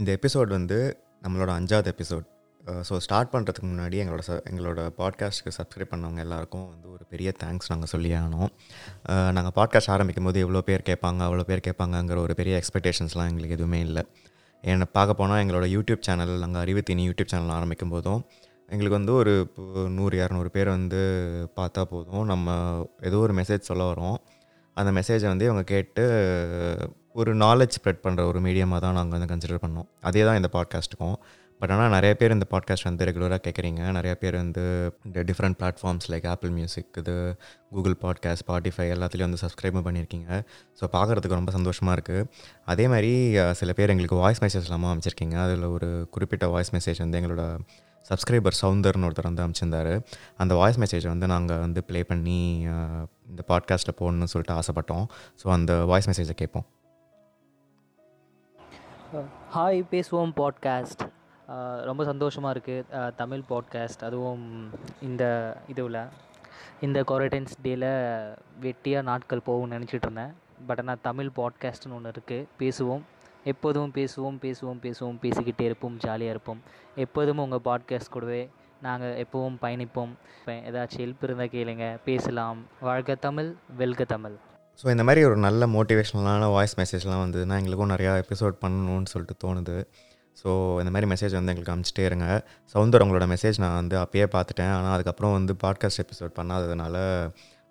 இந்த எபிசோட் வந்து நம்மளோட அஞ்சாவது எபிசோட் ஸோ ஸ்டார்ட் பண்ணுறதுக்கு முன்னாடி எங்களோட ச எங்களோட பாட்காஸ்ட்டுக்கு சப்ஸ்கிரைப் பண்ணவங்க எல்லாருக்கும் வந்து ஒரு பெரிய தேங்க்ஸ் நாங்கள் சொல்லி ஆனோம் நாங்கள் பாட்காஸ்ட் ஆரம்பிக்கும் போது எவ்வளோ பேர் கேட்பாங்க அவ்வளோ பேர் கேட்பாங்கங்கிற ஒரு பெரிய எக்ஸ்பெக்டேஷன்ஸ்லாம் எங்களுக்கு எதுவுமே இல்லை. என்னை பார்க்க போனால் எங்களோட யூடியூப் சேனல் நாங்கள் அறிவுத்தினி யூடியூப் சேனல் ஆரம்பிக்கும் போதும் எங்களுக்கு வந்து ஒரு நூறு இரநூறு பேர் வந்து பார்த்தா போதும். நம்ம ஏதோ ஒரு மெசேஜ் சொல்ல வரோம். அந்த மெசேஜை வந்து இவங்க கேட்டு ஒரு நாலேஜ் ஸ்ப்ரெட் பண்ணுற ஒரு மீடியமாக தான் நாங்கள் வந்து கன்சிடர் பண்ணோம். அதே தான் இந்த பாட்காஸ்ட்டுக்கும் பட் ஆனால் நிறைய பேர் இந்த பாட்காஸ்ட் வந்து ரெகுலராக கேட்குறீங்க நிறைய பேர் வந்து இந்த different platforms like Apple music இது கூகுள் பாட்காஸ்ட் ஸ்பாட்டிஃபை எல்லாத்துலேயும் வந்து சப்ஸ்கிரைபும் பண்ணியிருக்கீங்க ஸோ பார்க்குறதுக்கு ரொம்ப சந்தோஷமாக இருக்குது அதே மாதிரி சில பேர் எங்களுக்கு வாய்ஸ் மெசேஜ் இல்லாமல் அமைச்சிருக்கீங்க அதில் ஒரு குறிப்பிட்ட வாய்ஸ் மெசேஜ் வந்து எங்களோட சப்ஸ்கிரைபர் சவுந்தர்னு ஒருத்தர் வந்து அமைச்சிருந்தார் அந்த வாய்ஸ் மெசேஜை வந்து நாங்கள் வந்து ப்ளே பண்ணி இந்த பாட்காஸ்ட்டில் போடணும்னு சொல்லிட்டு ஆசைப்பட்டோம். ஸோ அந்த வாய்ஸ் மெசேஜை கேட்போம். ஹாய் பேசுவோம் பாட்காஸ்ட் ரொம்ப சந்தோஷமாக இருக்குது தமிழ் பாட்காஸ்ட் அதுவும் இந்த இதுவில். இந்த குவாரண்டைன்ஸ் டேயில் வெட்டியாக நாட்கள் போகும்னு நினச்சிட்டு இருந்தேன். பட் ஆனால் தமிழ் பாட்காஸ்ட்னு ஒன்று இருக்குது பேசுவோம். எப்போதும் பேசுவோம் பேசுவோம் பேசுவோம் பேசிக்கிட்டே இருப்போம் ஜாலியாக இருப்போம். எப்போதும் உங்கள் பாட்காஸ்ட் கூடவே நாங்கள் எப்போவும் பயணிப்போம். இப்போ ஏதாச்சும் ஹெல்ப் இருந்தால் கேளுங்க. பேசலாம். வாழ்க தமிழ் வெல்க தமிழ். ஸோ இந்த மாதிரி ஒரு நல்ல மோட்டிவேஷ்னலான வாய்ஸ் மெசேஜ்லாம் வந்ததுன்னா எங்களுக்கும் நிறையா எபிசோட் பண்ணணும்னு சொல்லிட்டு தோணுது. ஸோ இந்த மாதிரி மெசேஜ் வந்து எங்களுக்கு அனுப்பிச்சிட்டே இருங்க. சவுந்தர் உங்களோட மெசேஜ் நான் வந்து அப்பயே பார்த்துட்டேன். ஆனால் அதுக்கப்புறம் வந்து பாட்காஸ்ட் எபிசோட் பண்ணாததுனால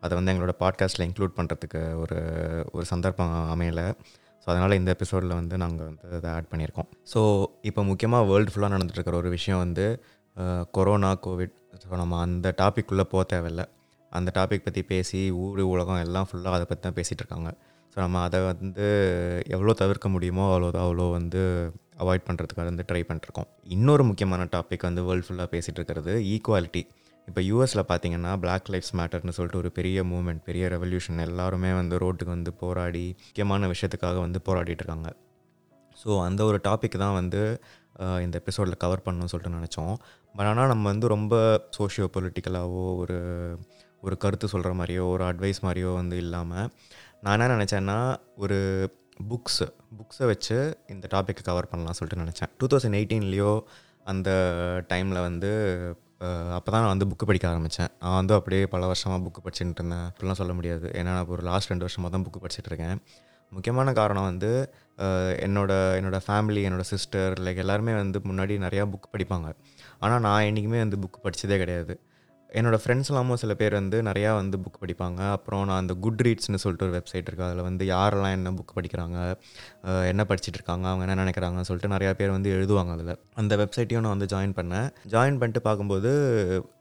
அதை வந்து எங்களோட பாட்காஸ்ட்டில் இன்க்ளூட் பண்ணுறதுக்கு ஒரு ஒரு சந்தர்ப்பம் அமையலை. ஸோ அதனால் இந்த எபிசோடில் வந்து நாங்கள் வந்து அதை ஆட் பண்ணியிருக்கோம். ஸோ இப்போ முக்கியமாக வேர்ல்டு ஃபுல்லாக நடந்துட்டுருக்கிற ஒரு விஷயம் வந்து கொரோனா கோவிட் ஸோ நம்ம அந்த டாபிக் உள்ளே போக தேவையில்லை. அந்த டாபிக் பற்றி பேசி ஊர் உலகம் எல்லாம் ஃபுல்லாக அதை பற்றி தான் பேசிகிட்டு இருக்காங்க. ஸோ நம்ம அதை வந்து எவ்வளோ தவிர்க்க முடியுமோ அவ்வளோ அவ்வளோ வந்து அவாய்ட் பண்ணுறதுக்காக வந்து ட்ரை பண்ணிருக்கோம் இன்னொரு முக்கியமான டாபிக் வந்து வேர்ல்டு ஃபுல்லாக பேசிகிட்டு இருக்கிறது ஈக்குவாலிட்டி இப்போ யூஎஸில் பார்த்தீங்கன்னா பிளாக் லைஃப்ஸ் மேட்டர்னு சொல்லிட்டு ஒரு பெரிய மூமெண்ட் பெரிய ரெவல்யூஷன் எல்லாருமே வந்து ரோட்டுக்கு வந்து போராடி முக்கியமான விஷயத்துக்காக வந்து போராடிட்டு இருக்காங்க. ஸோ அந்த ஒரு டாபிக் தான் வந்து இந்த எபிசோடில் கவர் பண்ணணும்னு சொல்லிட்டு நினச்சோம். பட் ஆனால் நம்ம வந்து ரொம்ப சோஷியோ பொலிட்டிக்கலாகவோ ஒரு ஒரு கருத்து சொல்கிற மாதிரியோ ஒரு அட்வைஸ் மாதிரியோ வந்து இல்லாமல் நான் என்ன நினச்சேன்னா ஒரு புக்ஸு புக்ஸை வச்சு இந்த டாப்பிக்கை கவர் பண்ணலாம் சொல்லிட்டு நினச்சேன். டூ தௌசண்ட் எயிட்டீன்லேயோ அந்த டைமில் வந்து அப்போ தான் நான் வந்து புக்கு படிக்க ஆரம்பித்தேன் நான் வந்து அப்படியே பல வருஷமாக புக்கு படிச்சுட்டு இருந்தேன். அப்படிலாம் சொல்ல முடியாது. ஏன்னா நான் ஒரு லாஸ்ட் ரெண்டு வருஷமாக தான் புக்கு படிச்சுட்டு இருக்கேன். முக்கியமான காரணம் வந்து என்னோட என்னோடய ஃபேமிலி என்னோட சிஸ்டர் லைக் எல்லாருமே வந்து முன்னாடி நிறையா புக் படிப்பாங்க. ஆனால் நான் என்றைக்குமே வந்து புக் படித்ததே கிடையாது. என்னோடய ஃப்ரெண்ட்ஸ் எல்லாமும் சில பேர் வந்து நிறையா வந்து புக் படிப்பாங்க. அப்புறம் நான் அந்த குட் ரீட்ஸ்னு சொல்லிட்டு ஒரு வெப்சைட் இருக்குது அதில் வந்து யாரெல்லாம் என்ன புக் படிக்கிறாங்க என்ன படிச்சுட்டு இருக்காங்க அவங்க என்ன நினைக்கிறாங்கன்னு சொல்லிட்டு நிறையா பேர் வந்து எழுதுவாங்க அதில். அந்த வெப்சைட்டையும் நான் வந்து ஜாயின் பண்ணேன். ஜாயின் பண்ணிட்டு பார்க்கும்போது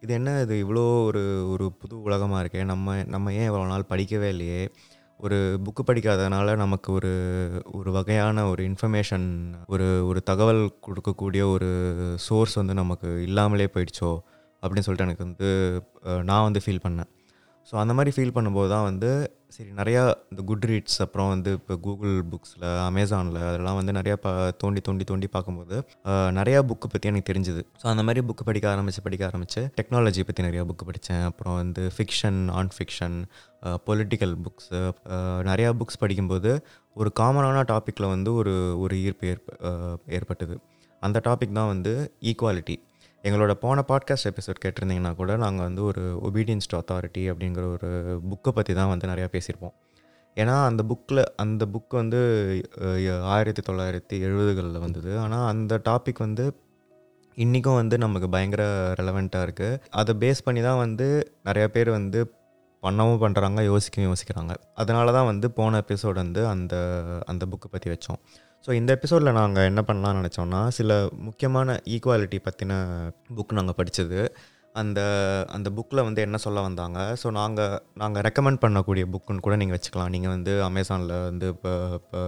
இது என்ன இது இவ்வளோ ஒரு ஒரு புது உலகமாக இருக்கே. நம்ம நம்ம ஏன் இவ்வளோ நாள் படிக்கவே இல்லையே? ஒரு புக்கு படிக்காதனால நமக்கு ஒரு ஒரு வகையான ஒரு இன்ஃபர்மேஷன் ஒரு ஒரு தகவல் கொடுக்கக்கூடிய ஒரு சோர்ஸ் வந்து நமக்கு இல்லாமலே போயிடுச்சோ? அப்படின்னு சொல்லிட்டு எனக்கு வந்து நான் வந்து ஃபீல் பண்ணேன். ஸோ அந்த மாதிரி ஃபீல் பண்ணும்போது தான் வந்து சரி நிறையா இந்த குட் ரீட்ஸ் அப்புறம் வந்து இப்போ கூகுள் புக்ஸில் அமேசானில் அதெல்லாம் வந்து நிறையா ப தோண்டி தோண்டி தோண்டி பார்க்கும்போது நிறையா புக்கு பற்றி எனக்கு தெரிஞ்சுது. ஸோ அந்த மாதிரி புக்கு படிக்க ஆரம்பித்து படிக்க ஆரம்பித்து டெக்னாலஜி பற்றி நிறையா புக்கு படித்தேன் அப்புறம் வந்து fiction non fiction political books நிறையா புக்ஸ் படிக்கும்போது ஒரு காமனான டாப்பிக்கில் வந்து ஒரு ஒரு ஈர்ப்பு ஏற்ப ஏற்பட்டது. அந்த டாபிக் தான் வந்து ஈக்குவாலிட்டி எங்களோட போன பாட்காஸ்ட் எபிசோட் கேட்டிருந்தீங்கன்னா கூட நாங்கள் வந்து ஒரு ஒபீடியன்ஸ் டு அத்தாரிட்டி அப்படிங்கிற ஒரு புக்கை பற்றி தான் வந்து நிறையா பேசியிருப்போம். ஏன்னா அந்த புக்கில் அந்த புக் வந்து ஆயிரத்தி தொள்ளாயிரத்தி எழுபதுகளில் வந்தது. ஆனால் அந்த டாபிக் வந்து இன்றைக்கும் வந்து நமக்கு பயங்கர ரெலவெண்ட்டாக இருக்குது அதை பேஸ் பண்ணி தான் வந்து நிறையா பேர் வந்து பண்ணவும் பண்ணுறாங்க யோசிக்கவும் யோசிக்கிறாங்க. அதனால தான் வந்து போன எபிசோடு வந்து அந்த அந்த புக்கை பற்றி வச்சோம். ஸோ இந்த எபிசோடில் நாங்கள் என்ன பண்ணலாம்னு நினச்சோம்னா சில முக்கியமான ஈக்குவாலிட்டி பற்றின புக் நாங்கள் படித்தது அந்த அந்த புக்கில் வந்து என்ன சொல்ல வந்தாங்க? ஸோ நாங்கள் நாங்கள் ரெக்கமெண்ட் பண்ணக்கூடிய புக்குன்னு கூட நீங்கள் வச்சுக்கலாம். நீங்கள் வந்து அமேசானில் வந்து இப்போ இப்போ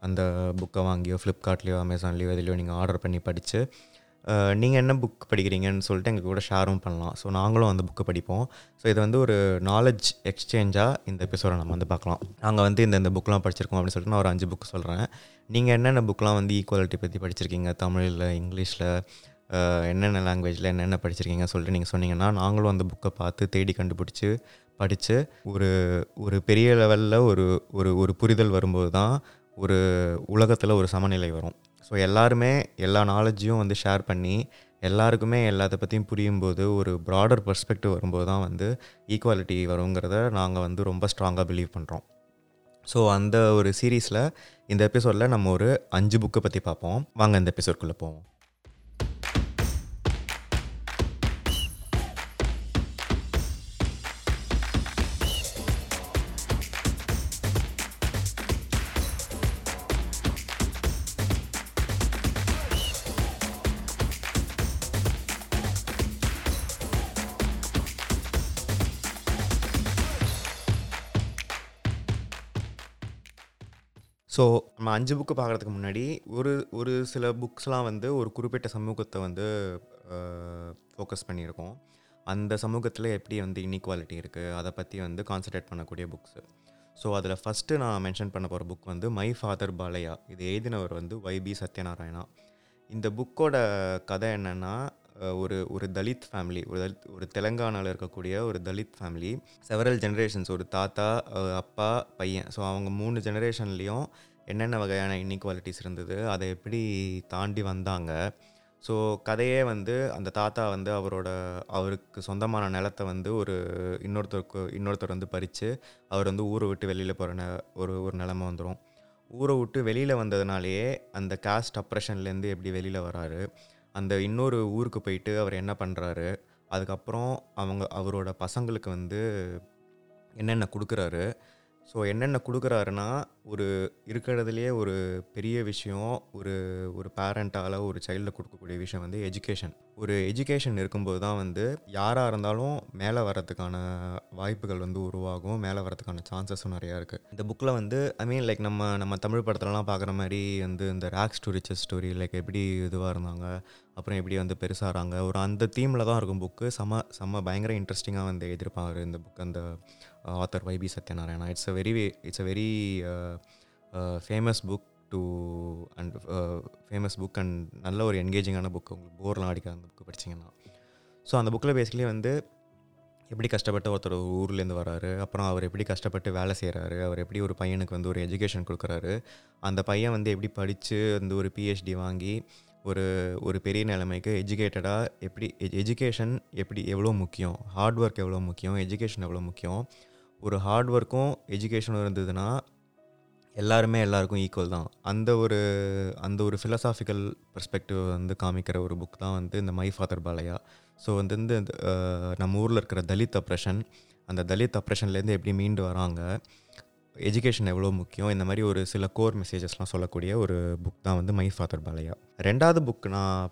அந்த புக்கை வாங்கியோ ஃப்ளிப்கார்ட்லேயோ அமேசான்லேயோ எதுலையோ நீங்கள் ஆர்டர் பண்ணி படித்து நீங்கள் என்ன புக் படிக்கிறீங்கன்னு சொல்லிட்டு எங்கள் கூட ஷேரும் பண்ணலாம். ஸோ நாங்களும் அந்த புக்கை படிப்போம். ஸோ இது வந்து ஒரு நாலேஜ் எக்ஸ்சேஞ்சாக இந்த எபிசோடை நம்ம வந்து பார்க்கலாம். நாங்கள் வந்து இந்த இந்த புக்கெலாம் படிச்சிருக்கோம் அப்படின்னு சொல்லிட்டு நான் ஒரு அஞ்சு புக் சொல்கிறேன் நீங்கள் என்னென்ன புக்கெலாம் வந்து ஈக்குவாலிட்டி பற்றி படிச்சிருக்கீங்க? தமிழில் இங்கிலீஷில் என்னென்ன லாங்குவேஜில் என்னென்ன படிச்சிருக்கீங்க சொல்லிட்டு நீங்கள் சொன்னீங்கன்னா நாங்களும் அந்த புக்கை பார்த்து தேடி கண்டுபிடிச்சி படித்து ஒரு ஒரு பெரிய லெவலில் ஒரு ஒரு ஒரு புரிதல் வரும்போது தான் ஒரு உலகத்தில் ஒரு சமநிலை வரும். ஸோ எல்லாருமே எல்லா நாலேஜையும் வந்து ஷேர் பண்ணி எல்லாருக்குமே எல்லாத்த பற்றியும் புரியும்போது ஒரு ப்ராடர் பர்ஸ்பெக்டிவ் வரும்போது தான் வந்து ஈக்குவாலிட்டி வருங்கிறத நாங்கள் வந்து ரொம்ப ஸ்ட்ராங்காக பிலீவ் பண்ணுறோம் ஸோ அந்த ஒரு சீரீஸில் இந்த எபிசோடில் நம்ம ஒரு அஞ்சு புக்கை பற்றி பார்ப்போம். வாங்க இந்த எபிசோட்குள்ளே போவோம். ஸோ நம்ம அஞ்சு புக்கு பார்க்குறதுக்கு முன்னாடி ஒரு ஒரு சில புக்ஸ்லாம் வந்து ஒரு குறிப்பிட்ட சமூகத்தை வந்து ஃபோக்கஸ் பண்ணியிருக்கோம். அந்த சமூகத்தில் எப்படி வந்து இன்இக்வாலிட்டி இருக்குது அதை பற்றி வந்து கான்சன்ட்ரேட் பண்ணக்கூடிய புக்ஸு ஸோ அதில் ஃபஸ்ட்டு நான் மென்ஷன் பண்ண போகிற புக் வந்து மை ஃபாதர் பாலையா இது எழுதினவர் வந்து வைபி சத்யநாராயணா. இந்த புக்கோட கதை என்னென்னா ஒரு ஒரு தலித் ஃபேமிலி ஒரு தலித் ஒரு தெலங்கானாவில் இருக்கக்கூடிய ஒரு தலித் ஃபேமிலி செவரல் ஜெனரேஷன்ஸ் ஒரு தாத்தா அப்பா பையன். ஸோ அவங்க மூணு ஜெனரேஷன்லேயும் என்னென்ன வகையான இன்இக்வாலிட்டிஸ் இருந்தது அதை எப்படி தாண்டி வந்தாங்க? ஸோ கதையே வந்து அந்த தாத்தா வந்து அவரோட அவருக்கு சொந்தமான நிலத்தை வந்து ஒரு இன்னொருத்தருக்கு இன்னொருத்தர் வந்து பறித்து அவர் வந்து ஊரை விட்டு வெளியில் போகிற ந ஒரு ஒரு நிலமை வந்துடும் ஊரை விட்டு வெளியில் வந்ததுனாலேயே அந்த காஸ்ட் அப்ரெஷன்லேருந்து எப்படி வெளியில் வராரு? அந்த இன்னொரு ஊருக்கு போயிட்டு அவர் என்ன பண்ணுறாரு அதுக்கப்புறம் அவங்க அவரோட பசங்களுக்கு வந்து என்னென்ன கொடுக்குறாரு ஸோ என்னென்ன கொடுக்குறாருன்னா ஒரு இருக்கிறதுலையே ஒரு பெரிய விஷயம் ஒரு ஒரு பேரண்ட்டால் ஒரு சைல்டில் கொடுக்கக்கூடிய விஷயம் வந்து எஜுகேஷன் ஒரு எஜுகேஷன் இருக்கும்போது தான் வந்து யாராக இருந்தாலும் மேலே வரதுக்கான வாய்ப்புகள் வந்து உருவாகும் மேலே வரதுக்கான சான்சஸும் நிறையா இருக்குது இந்த புக்கில் வந்து ஐ மீன் லைக் நம்ம நம்ம தமிழ் படத்துலலாம் பார்க்குற மாதிரி வந்து இந்த rags to riches story like எப்படி இதுவாக இருந்தாங்க அப்புறம் எப்படி வந்து பெருசாகிறாங்க ஒரு அந்த தீமில் தான் இருக்கும் புக்கு செம செம்ம பயங்கர இன்ட்ரெஸ்டிங்காக வந்து எழுதியிருப்பாங்க இந்த புக் அந்த author Y B Satyanarayana it's a very it's a very famous book too and famous book and நல்ல ஒரு என்கேஜிங்கான புக் உங்களுக்கு போர்லாம் அடிக்காத அந்த புக்கு படிச்சிங்கன்னா. ஸோ அந்த புக்கில் பேசிக்கலி வந்து எப்படி கஷ்டப்பட்டு ஒருத்தர் ஊர்லேருந்து வராரு அப்புறம் அவர் எப்படி கஷ்டப்பட்டு வேலை செய்கிறாரு அவர் எப்படி ஒரு பையனுக்கு வந்து ஒரு எஜுகேஷன் கொடுக்குறாரு அந்த பையன் வந்து எப்படி படித்து வந்து ஒரு பிஹெச்டி வாங்கி ஒரு ஒரு பெரிய நிலைமைக்கு எஜுகேட்டடாக எப்படி எஜுகேஷன் எப்படி எவ்வளோ முக்கியம் ஹார்ட் ஒர்க் எவ்வளோ முக்கியம் எஜுகேஷன் எவ்வளோ முக்கியம் ஒரு ஹார்ட் ஒர்க்கும் எஜுகேஷனும் இருந்ததுன்னா எல்லாருமே எல்லாருக்கும் ஈக்குவல் தான். அந்த ஒரு அந்த ஒரு ஃபிலசாஃபிக்கல் பர்ஸ்பெக்டிவ் வந்து காமிக்கிற ஒரு புக் தான் வந்து இந்த மை ஃபாதர் பாலையா ஸோ வந்து இந்த நம்ம ஊரில் இருக்கிற தலித் அப்ரெஷன் அந்த தலித் அப்ரெஷன்லேருந்து எப்படி மீண்டு வராங்க எஜுகேஷன் எவ்வளோ முக்கியம்? இந்த மாதிரி ஒரு சில கோர் மெசேஜஸ்லாம் சொல்லக்கூடிய ஒரு புக் தான் வந்து மை ஃபாதர் பாலையா ரெண்டாவது புக் நான்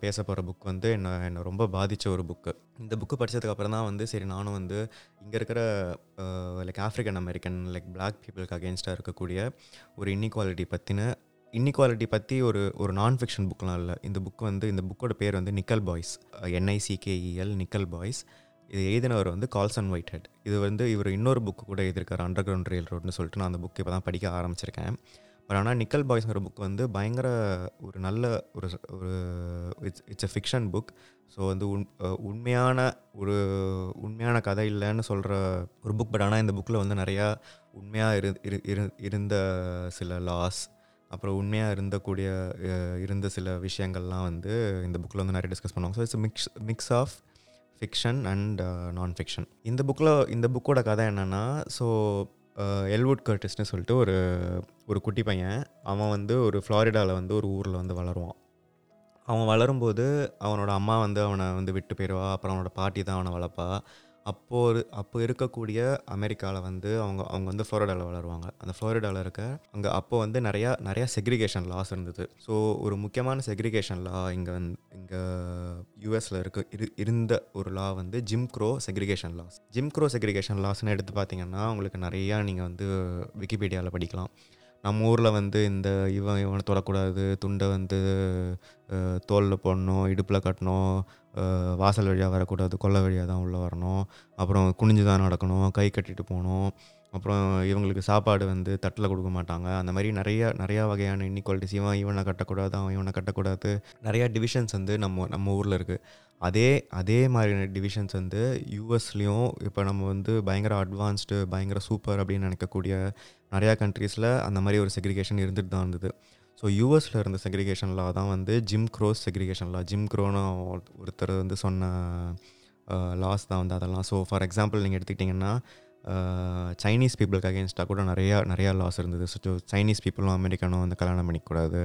பேச போகிற புக் வந்து என்னை என்னை ரொம்ப பாதித்த ஒரு புக்கு இந்த புக்கு படித்ததுக்கப்புறம் தான் வந்து சரி நானும் வந்து இங்கே இருக்கிற like African American like black பீப்புளுக்கு அகேன்ஸ்டாக இருக்கக்கூடிய ஒரு இன்இக்வாலிட்டி பற்றின இன்இக்வாலிட்டி பற்றி ஒரு ஒரு நான் ஃபிக்ஷன் புக்லாம் இல்லை. இந்த புக் வந்து இந்த புக்கோட பேர் வந்து Nickel Boys N I C K E L Nickel Boys இது எழுதினவர் வந்து கால்சன் ஒயிட் ஹெட் இது வந்து இவர் இன்னொரு புக்கு கூட எழுதியிருக்காரு அண்டர் கிரவுண்ட் ரயில் ரோட்னு சொல்லிட்டு நான் அந்த புக் இப்போ தான் படிக்க ஆரம்பிச்சிருக்கேன். பட் ஆனால் நிக்கல் பாய்ஸ்ங்கிற புக் வந்து பயங்கர ஒரு நல்ல ஒரு ஒரு it's it's a fiction book so வந்து உண் உண்மையான ஒரு உண்மையான கதை இல்லைன்னு சொல்கிற ஒரு புக் பட் ஆனால் இந்த புக்கில் வந்து நிறையா உண்மையாக இரு இரு இருந்த சில லாஸ் அப்புறம் உண்மையாக இருந்தக்கூடிய இருந்த சில விஷயங்கள்லாம் வந்து இந்த புக்கில் வந்து நிறைய டிஸ்கஸ் பண்ணுவாங்க. So it's mix mix of fiction and non fiction இந்த புக்கில் இந்த புக்கோட கதை என்னென்னா ஸோ எல்வுட் கர்டிஸ்னு சொல்லிட்டு ஒரு ஒரு குட்டி பையன் அவன் வந்து ஒரு ஃப்ளாரிடாவில் வந்து ஒரு ஊரில் வந்து வளருவான். அவன் வளரும்போது அவனோட அம்மா வந்து அவனை வந்து விட்டு போயிடுவா அப்புறம் அவனோட பாட்டி தான் அவனை வளர்ப்பா. அப்போது அப்போ இருக்கக்கூடிய அமெரிக்காவில் வந்து அவங்க அவங்க வந்து ஃப்ளோரிடாவில் வளருவாங்க. அந்த ஃப்ளோரிடாவில் இருக்க அங்கே அப்போ வந்து நிறையா நிறையா செக்ரிகேஷன் லாஸ் இருந்தது. ஸோ ஒரு முக்கியமான செக்ரிகேஷன் லா இங்கே வந்து இங்கே யூஎஸில் இருக்க. இரு இருந்த ஒரு லா வந்து Jim Crow segregation laws Jim Crow segregation லாஸ்னு எடுத்து பார்த்தீங்கன்னா உங்களுக்கு நிறையா நீங்கள் வந்து விக்கிபீடியாவில் படிக்கலாம். நம்ம ஊரில் வந்து இந்த இவன் இவனை தொடக்கூடாது துண்டை வந்து தோலில் போடணும் இடுப்பில் கட்டணும் வாசல் வழியாக வரக்கூடாது கொல்லை வழியாக தான் உள்ளே வரணும். அப்புறம் குனிஞ்சு தான் நடக்கணும் கை கட்டிட்டு போகணும். அப்புறம் இவங்களுக்கு சாப்பாடு வந்து தட்டில் கொடுக்க மாட்டாங்க. அந்த மாதிரி நிறைய நிறையா வகையான இன்இக்வாலிட்டிஸ் இவன் இவனை கட்டக்கூடாது அவன் இவனை கட்டக்கூடாது. நிறையா டிவிஷன்ஸ் வந்து நம்ம நம்ம ஊரில் இருக்குது அதே அதே மாதிரியான டிவிஷன்ஸ் வந்து யூஎஸ்லேயும் இப்போ நம்ம வந்து பயங்கர அட்வான்ஸ்டு பயங்கர சூப்பர் அப்படின்னு நினைக்கக்கூடிய நிறையா கண்ட்ரீஸில் அந்த மாதிரி ஒரு செக்ரிகேஷன் இருந்துட்டு தான் இருந்தது. ஸோ யூஎஸில் இருந்த செக்ரிகேஷன் லா தான் வந்து Jim Crow's segregation law Jim க்ரோன்னு ஒருத்தர் வந்து சொன்ன லாஸ் தான் வந்து அதெல்லாம். ஸோ ஃபார் எக்ஸாம்பிள் நீங்கள் எடுத்துக்கிட்டிங்கன்னா சைனீஸ் பீப்புளுக்கு அகேன்ஸ்டாக கூட நிறையா நிறையா லாஸ் இருந்தது. ஸோ சைனீஸ் பீப்புளும் அமெரிக்கனும் வந்து கல்யாணம் பண்ணிக்கூடாது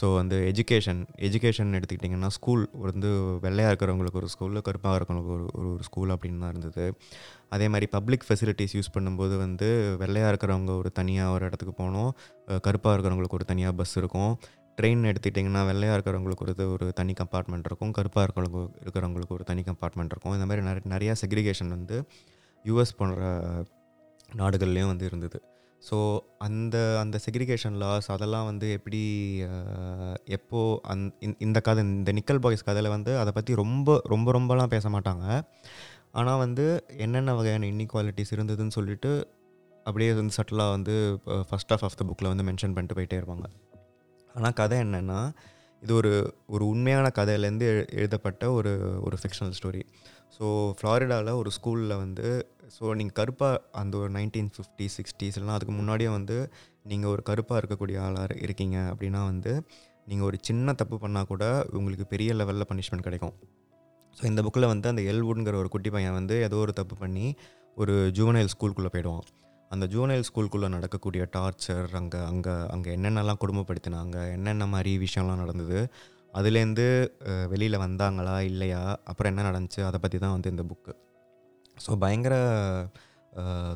ஸோ வந்து எஜுகேஷன் எஜுகேஷன் எடுத்துக்கிட்டிங்கன்னா ஸ்கூல் வந்து வெள்ளையாக இருக்கிறவங்களுக்கு ஒரு ஸ்கூலு கருப்பாக இருக்கிறவங்களுக்கு ஒரு ஒரு ஒரு ஸ்கூல் அப்படின்னு தான் இருந்தது. அதே மாதிரி பப்ளிக் ஃபெசிலிட்டிஸ் யூஸ் பண்ணும்போது வந்து வெள்ளையாக இருக்கிறவங்க ஒரு தனியாக ஒரு இடத்துக்கு போகணும். கருப்பாக இருக்கிறவங்களுக்கு ஒரு தனியாக பஸ் இருக்கும். ட்ரெயின் எடுத்துக்கிட்டிங்கன்னா வெள்ளையாக இருக்கிறவங்களுக்கு ஒரு ஒரு தனி கம்பார்ட்மெண்ட் இருக்கும். கருப்பாக இருக்கிறவங்களுக்கு இருக்கிறவங்களுக்கு ஒரு தனி கம்பார்ட்மெண்ட் இருக்கும். இந்த மாதிரி நிறைய நிறையா செக்ரிகேஷன் வந்து யூஎஸ் போன்ற நாடுகள்லேயும் வந்து இருந்தது. ஸோ அந்த அந்த செக்ரிகேஷன் லாஸ் அதெல்லாம் வந்து எப்படி எப்போ அந் இந்த கதை இந்த நிக்கல் பாய்ஸ் கதையில் வந்து அதை பற்றி ரொம்ப ரொம்ப ரொம்பலாம் பேச மாட்டாங்க. ஆனால் வந்து என்னென்ன வகையான இன்இக்வாலிட்டிஸ் இருந்ததுன்னு சொல்லிட்டு அப்படியே வந்து சட்டிலாக வந்து ஃபஸ்ட் ஆஃப் ஆஃப் த புக்கில் வந்து மென்ஷன் பண்ணிட்டு போயிட்டே இருப்பாங்க. ஆனால் கதை என்னென்னா இது ஒரு ஒரு உண்மையான கதையிலேருந்து எழுதப்பட்ட ஒரு ஒரு ஃபிக்ஷனல் ஸ்டோரி ஸோ ஃப்ளாரிடாவில் ஒரு ஸ்கூலில் வந்து ஸோ நீங்கள் கருப்பாக அந்த ஒரு நைன்டீன் ஃபிஃப்டி சிக்ஸ்டீஸ்லாம் அதுக்கு முன்னாடியே வந்து நீங்கள் ஒரு கருப்பாக இருக்கக்கூடிய ஆளாக இருக்கீங்க அப்படின்னா வந்து நீங்கள் ஒரு சின்ன தப்பு பண்ணால் கூட உங்களுக்கு பெரிய லெவலில் பனிஷ்மெண்ட் கிடைக்கும். ஸோ இந்த புக்கில் வந்து அந்த எல்வுட்ங்கிற ஒரு குட்டி பையன் வந்து ஏதோ ஒரு தப்பு பண்ணி ஒரு ஜூவனைல் ஸ்கூலுக்குள்ளே போயிடுவான். அந்த ஜூனைல் ஸ்கூலுக்குள்ளே நடக்கக்கூடிய டார்ச்சர் அங்கே அங்கே அங்கே என்னென்னலாம் கொடுமைப்படுத்தினாங்க என்னென்ன மாதிரி விஷயம்லாம் நடந்தது அதுலேருந்து வெளியில் வந்தாங்களா இல்லையா அப்புறம் என்ன நடந்துச்சு அதை பற்றி தான் வந்து இந்த புக்கு ஸோ பயங்கர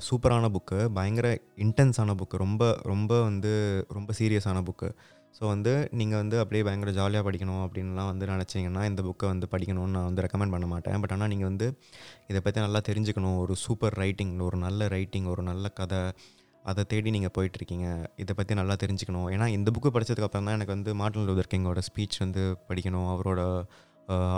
சூப்பரான புக்கு பயங்கர இன்டென்ஸான புக்கு ரொம்ப ரொம்ப வந்து ரொம்ப சீரியஸான புக்கு ஸோ வந்து நீங்கள் வந்து அப்படியே பயங்கர ஜாலியாக படிக்கணும் அப்படின்லாம் வந்து நினச்சிங்கன்னா இந்த புக்கை வந்து படிக்கணும்னு நான் வந்து ரெக்கமெண்ட் பண்ண மாட்டேன். பட் ஆனால் நீங்கள் வந்து இதை பற்றி நல்லா தெரிஞ்சுக்கணும். ஒரு சூப்பர் ரைட்டிங் ஒரு நல்ல ரைட்டிங் ஒரு நல்ல கதை அதை தேடி நீங்கள் போயிட்டுருக்கீங்க. இதை பற்றி நல்லா தெரிஞ்சுக்கணும். ஏன்னா இந்த புக்கு படித்ததுக்கப்புறம் தான் எனக்கு வந்து மார்ட்டின் லூதர் கிங்கோட ஸ்பீச் வந்து படிக்கணும். அவரோட